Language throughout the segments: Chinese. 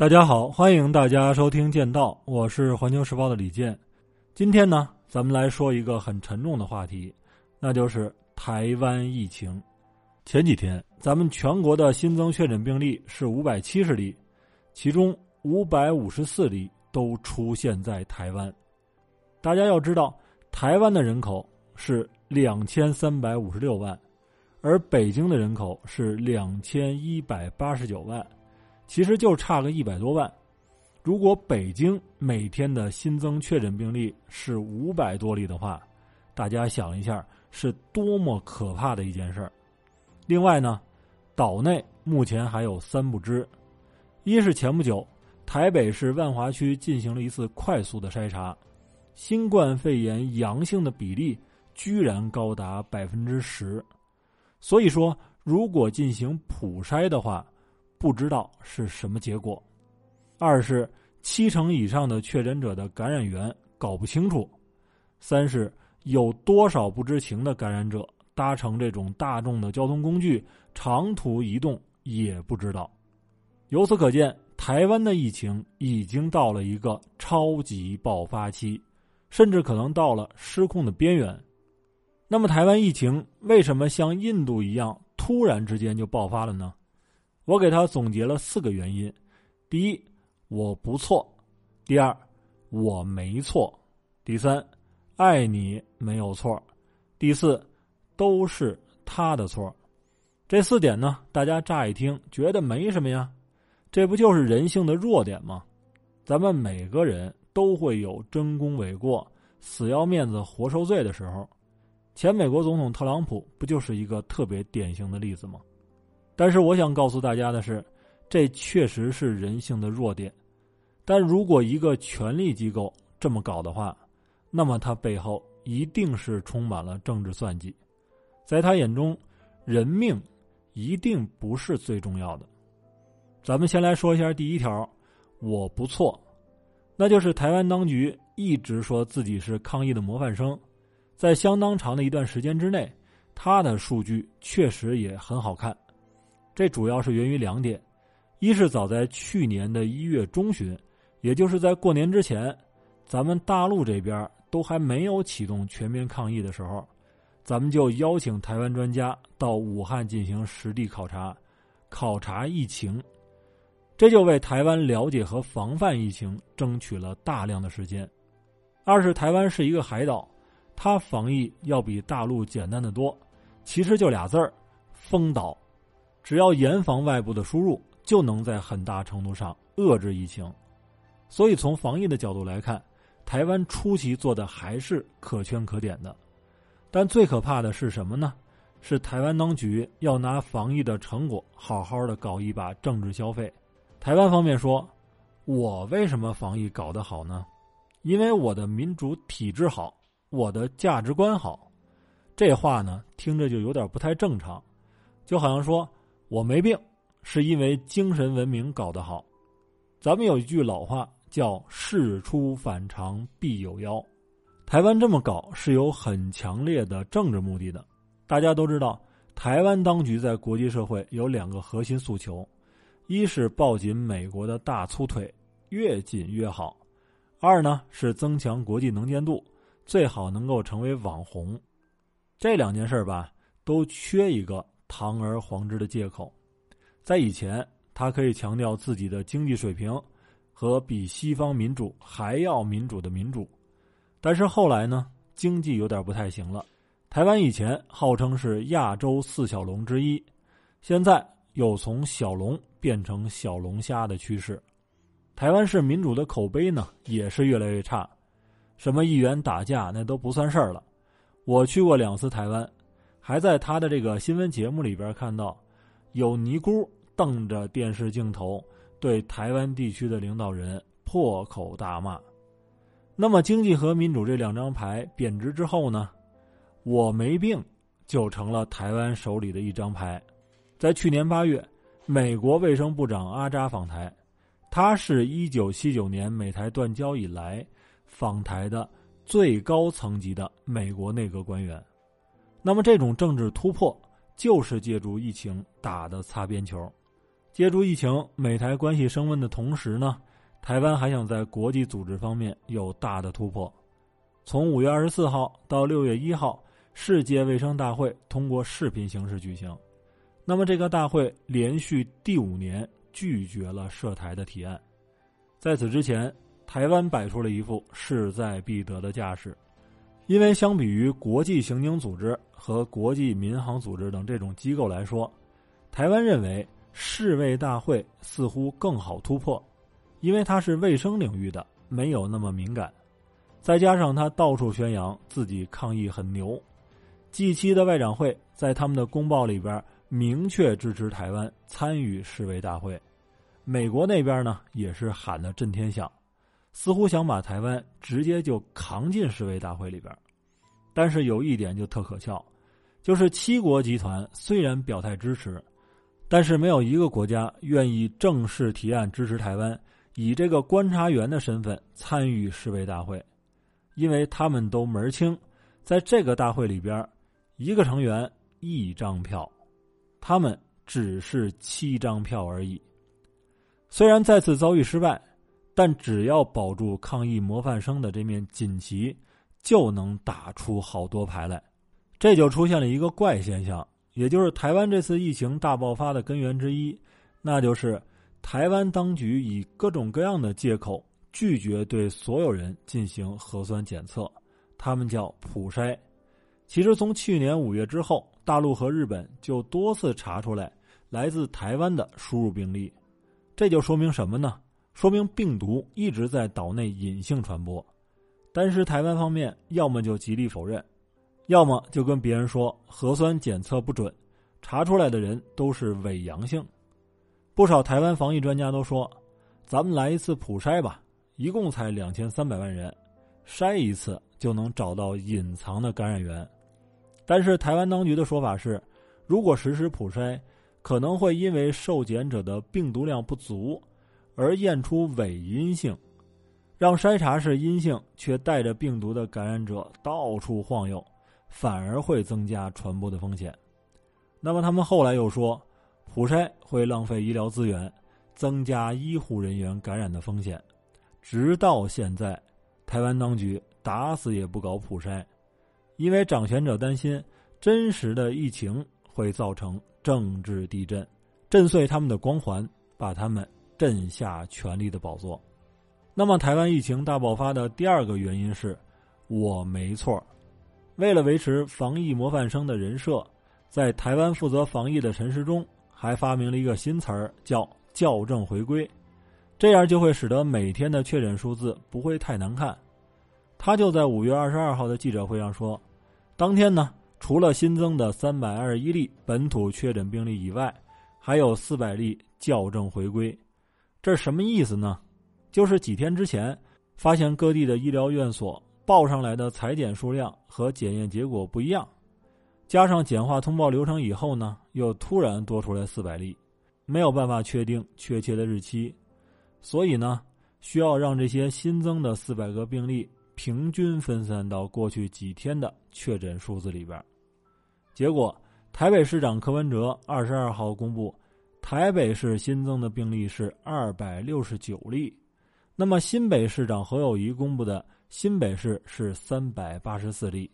大家好，欢迎大家收听《剑道》，我是环球时报的李健。今天呢，咱们来说一个很沉重的话题，那就是台湾疫情。前几天，咱们全国的新增确诊病例是五百七十例，其中五百五十四例都出现在台湾。大家要知道，台湾的人口是两千三百五十六万，而北京的人口是两千一百八十九万。其实就差个一百多万。如果北京每天的新增确诊病例是五百多例的话，大家想一下，是多么可怕的一件事儿。另外呢，岛内目前还有三不知：一是前不久台北市万华区进行了一次快速的筛查，新冠肺炎阳性的比例居然高达百分之十。所以说，如果进行普筛的话，不知道是什么结果。二是七成以上的确诊者的感染源搞不清楚。三是有多少不知情的感染者搭乘这种大众的交通工具长途移动也不知道。由此可见，台湾的疫情已经到了一个超级爆发期，甚至可能到了失控的边缘。那么，台湾疫情为什么像印度一样突然之间就爆发了呢？我给他总结了四个原因：第一，我不错；第二，我没错；第三，爱你没有错；第四，都是他的错。这四点呢，大家乍一听觉得没什么呀，这不就是人性的弱点吗？咱们每个人都会有争功诿过、死要面子活受罪的时候。前美国总统特朗普不就是一个特别典型的例子吗？但是我想告诉大家的是，这确实是人性的弱点。但如果一个权力机构这么搞的话，那么他背后一定是充满了政治算计。在他眼中，人命一定不是最重要的。咱们先来说一下第一条，我不错，那就是台湾当局一直说自己是抗疫的模范生，在相当长的一段时间之内，他的数据确实也很好看。这主要是源于两点：一是早在去年的一月中旬，也就是在过年之前，咱们大陆这边都还没有启动全面抗疫的时候，咱们就邀请台湾专家到武汉进行实地考察，考察疫情，这就为台湾了解和防范疫情争取了大量的时间。二是台湾是一个海岛，它防疫要比大陆简单的多，其实就俩字儿：封岛。只要严防外部的输入，就能在很大程度上遏制疫情。所以，从防疫的角度来看，台湾初期做的还是可圈可点的。但最可怕的是什么呢？是台湾当局要拿防疫的成果好好的搞一把政治消费。台湾方面说：“我为什么防疫搞得好呢？因为我的民主体制好，我的价值观好。”这话呢，听着就有点不太正常，就好像说。我没病，是因为精神文明搞得好。咱们有一句老话叫“事出反常必有妖”，台湾这么搞是有很强烈的政治目的的。大家都知道，台湾当局在国际社会有两个核心诉求：一是抱紧美国的大粗腿，越紧越好；二呢是增强国际能见度，最好能够成为网红。这两件事吧，都缺一个。堂而皇之的借口，在以前，他可以强调自己的经济水平和比西方民主还要民主的民主，但是后来呢，经济有点不太行了。台湾以前号称是亚洲四小龙之一，现在又从小龙变成小龙虾的趋势。台湾市民主的口碑呢，也是越来越差，什么议员打架那都不算事儿了。我去过两次台湾。还在他的这个新闻节目里边看到，有尼姑瞪着电视镜头对台湾地区的领导人破口大骂。那么，经济和民主这两张牌贬值之后呢？我没病就成了台湾手里的一张牌。在去年八月，美国卫生部长阿扎访台，他是一九七九年美台断交以来访台的最高层级的美国内阁官员。那么，这种政治突破就是借助疫情打的擦边球。借助疫情，美台关系升温的同时呢，台湾还想在国际组织方面有大的突破。从五月二十四号到六月一号，世界卫生大会通过视频形式举行。那么，这个大会连续第五年拒绝了涉台的提案。在此之前，台湾摆出了一副势在必得的架势，因为相比于国际刑警组织和国际民航组织等这种机构来说，台湾认为世卫大会似乎更好突破，因为它是卫生领域的，没有那么敏感。再加上他到处宣扬自己抗疫很牛，G7 的外长会在他们的公报里边明确支持台湾参与世卫大会，美国那边呢也是喊得震天响，似乎想把台湾直接就扛进世卫大会里边。但是有一点就特可笑，就是七国集团虽然表态支持，但是没有一个国家愿意正式提案支持台湾以这个观察员的身份参与世卫大会。因为他们都门清，在这个大会里边，一个成员一张票，他们只是七张票而已。虽然再次遭遇失败，但只要保住抗疫模范生的这面锦旗，就能打出好多牌来。这就出现了一个怪现象，也就是台湾这次疫情大爆发的根源之一，那就是台湾当局以各种各样的借口。拒绝对所有人进行核酸检测，他们叫普筛。其实从去年五月之后，大陆和日本就多次查出来来自台湾的输入病例，这就说明什么呢？说明病毒一直在岛内隐性传播。但是台湾方面要么就极力否认，要么就跟别人说核酸检测不准，查出来的人都是伪阳性。不少台湾防疫专家都说：“咱们来一次普筛吧。”一共才两千三百万人，筛一次就能找到隐藏的感染源，但是台湾当局的说法是，如果实施普筛，可能会因为受检者的病毒量不足，而验出伪阴性，让筛查是阴性却带着病毒的感染者到处晃悠，反而会增加传播的风险。那么他们后来又说，普筛会浪费医疗资源，增加医护人员感染的风险。直到现在，台湾当局打死也不搞普筛，因为掌权者担心真实的疫情会造成政治地震，震碎他们的光环，把他们镇下权力的宝座。那么，台湾疫情大爆发的第二个原因是，我没错。为了维持防疫模范生的人设，在台湾负责防疫的陈时中还发明了一个新词儿，叫“校正回归”。这样就会使得每天的确诊数字不会太难看。他就在五月二十二号的记者会上说，当天呢，除了新增的三百二十一例本土确诊病例以外，还有四百例校正回归。这什么意思呢？就是几天之前发现各地的医疗院所报上来的裁剪数量和检验结果不一样，加上简化通报流程以后呢，又突然多出来四百例，没有办法确定确切的日期。所以呢，需要让这些新增的四百个病例平均分散到过去几天的确诊数字里边。结果，台北市长柯文哲二十二号公布，台北市新增的病例是二百六十九例，那么新北市长何友谊公布的新北市是三百八十四例，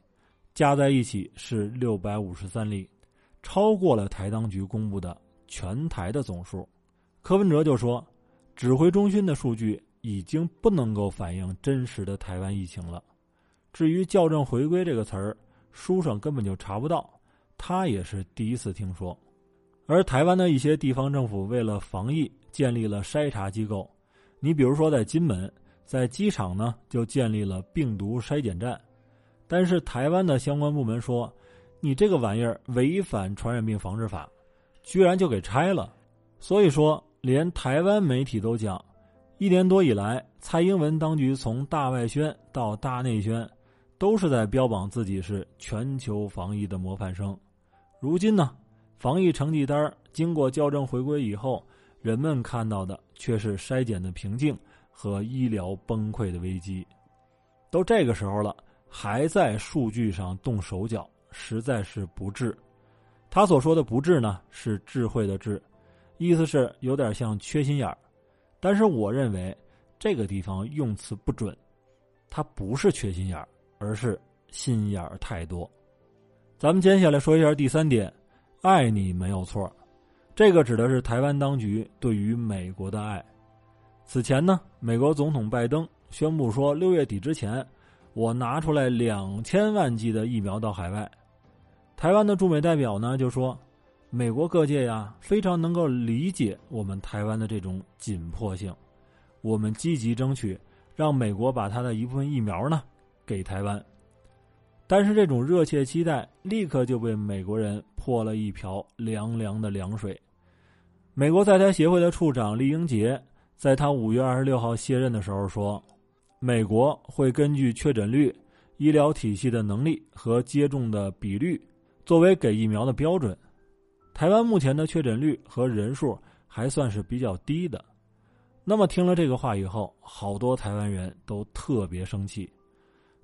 加在一起是六百五十三例，超过了台当局公布的全台的总数。柯文哲就说。指挥中心的数据已经不能够反映真实的台湾疫情了。至于“校正回归”这个词儿，书上根本就查不到，他也是第一次听说。而台湾的一些地方政府为了防疫，建立了筛查机构。你比如说，在金门，在机场呢就建立了病毒筛检站。但是台湾的相关部门说，你这个玩意儿违反传染病防治法，居然就给拆了。所以说。连台湾媒体都讲，一年多以来，蔡英文当局从大外宣到大内宣，都是在标榜自己是全球防疫的模范生。如今呢，防疫成绩单经过校正回归以后，人们看到的却是筛检的瓶颈和医疗崩溃的危机。都这个时候了，还在数据上动手脚，实在是不智。他所说的不智呢，是智慧的智。意思是有点像缺心眼儿。但是我认为这个地方用词不准，它不是缺心眼儿，而是心眼儿太多。咱们接下来说一下第三点，爱你没有错，这个指的是台湾当局对于美国的爱。此前呢，美国总统拜登宣布说，六月底之前，我拿出来两千万剂的疫苗到海外。台湾的驻美代表呢就说。美国各界呀，非常能够理解我们台湾的这种紧迫性，我们积极争取让美国把他的一部分疫苗呢给台湾。但是这种热切期待立刻就被美国人泼了一瓢凉凉的凉水。美国在台协会的处长厉英杰在他五月二十六号卸任的时候说：“美国会根据确诊率、医疗体系的能力和接种的比率作为给疫苗的标准。”台湾目前的确诊率和人数还算是比较低的，那么听了这个话以后，好多台湾人都特别生气。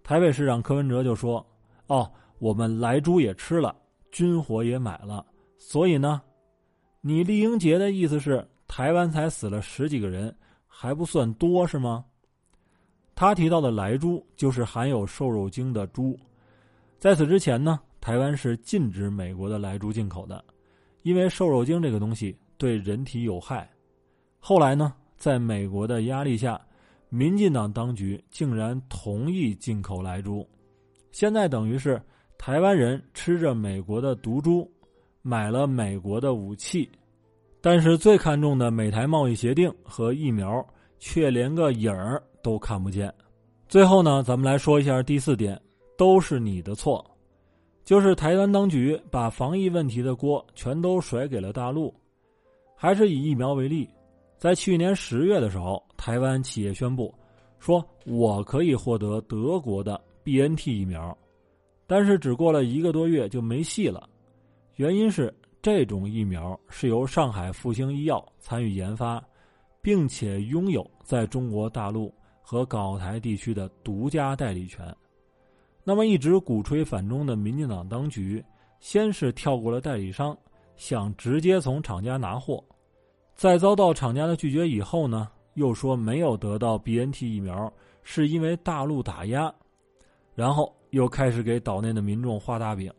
台北市长柯文哲就说：“哦，我们莱猪也吃了，军火也买了，所以呢，你厉英杰的意思是台湾才死了十几个人，还不算多是吗？”他提到的莱猪就是含有瘦肉精的猪，在此之前呢，台湾是禁止美国的莱猪进口的。因为瘦肉精这个东西对人体有害，后来呢，在美国的压力下，民进党当局竟然同意进口来猪，现在等于是台湾人吃着美国的毒猪，买了美国的武器，但是最看重的美台贸易协定和疫苗却连个影儿都看不见。最后呢，咱们来说一下第四点，都是你的错。就是台湾当局把防疫问题的锅全都甩给了大陆，还是以疫苗为例，在去年十月的时候，台湾企业宣布说我可以获得德国的 B N T 疫苗，但是只过了一个多月就没戏了，原因是这种疫苗是由上海复星医药参与研发，并且拥有在中国大陆和港澳台地区的独家代理权。那么，一直鼓吹反中的民进党当局，先是跳过了代理商，想直接从厂家拿货，在遭到厂家的拒绝以后呢，又说没有得到 BNT 疫苗是因为大陆打压，然后又开始给岛内的民众画大饼，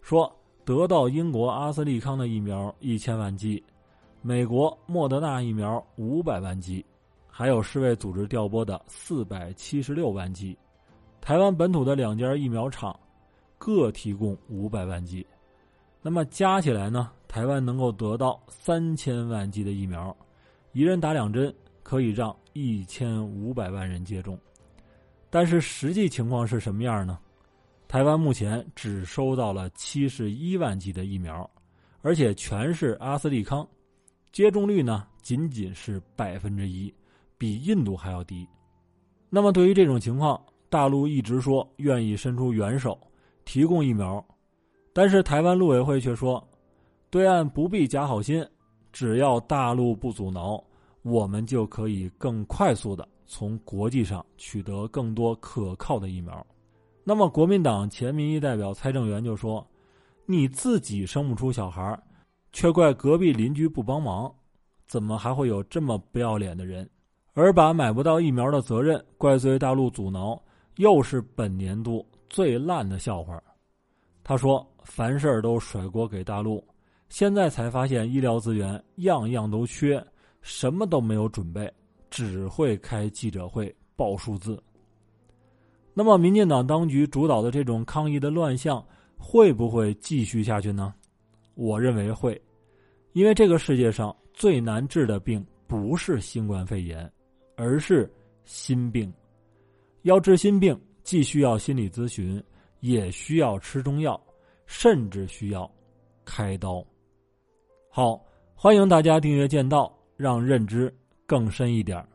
说得到英国阿斯利康的疫苗一千万剂，美国莫德纳疫苗五百万剂，还有世卫组织调拨的四百七十六万剂。台湾本土的两家疫苗厂，各提供五百万剂，那么加起来呢？台湾能够得到三千万剂的疫苗，一人打两针，可以让一千五百万人接种。但是实际情况是什么样呢？台湾目前只收到了七十一万剂的疫苗，而且全是阿斯利康，接种率呢仅仅是百分之一，比印度还要低。那么对于这种情况，大陆一直说愿意伸出援手，提供疫苗，但是台湾陆委会却说，对岸不必假好心，只要大陆不阻挠，我们就可以更快速的从国际上取得更多可靠的疫苗。那么，国民党前民意代表蔡正元就说：“你自己生不出小孩，却怪隔壁邻居不帮忙，怎么还会有这么不要脸的人？而把买不到疫苗的责任怪罪大陆阻挠。”又是本年度最烂的笑话。他说：“凡事都甩锅给大陆，现在才发现医疗资源样样都缺，什么都没有准备，只会开记者会报数字。”那么，民进党当局主导的这种抗疫的乱象会不会继续下去呢？我认为会，因为这个世界上最难治的病不是新冠肺炎，而是心病。要治心病，既需要心理咨询，也需要吃中药，甚至需要开刀。好，欢迎大家订阅《剑道》，让认知更深一点儿。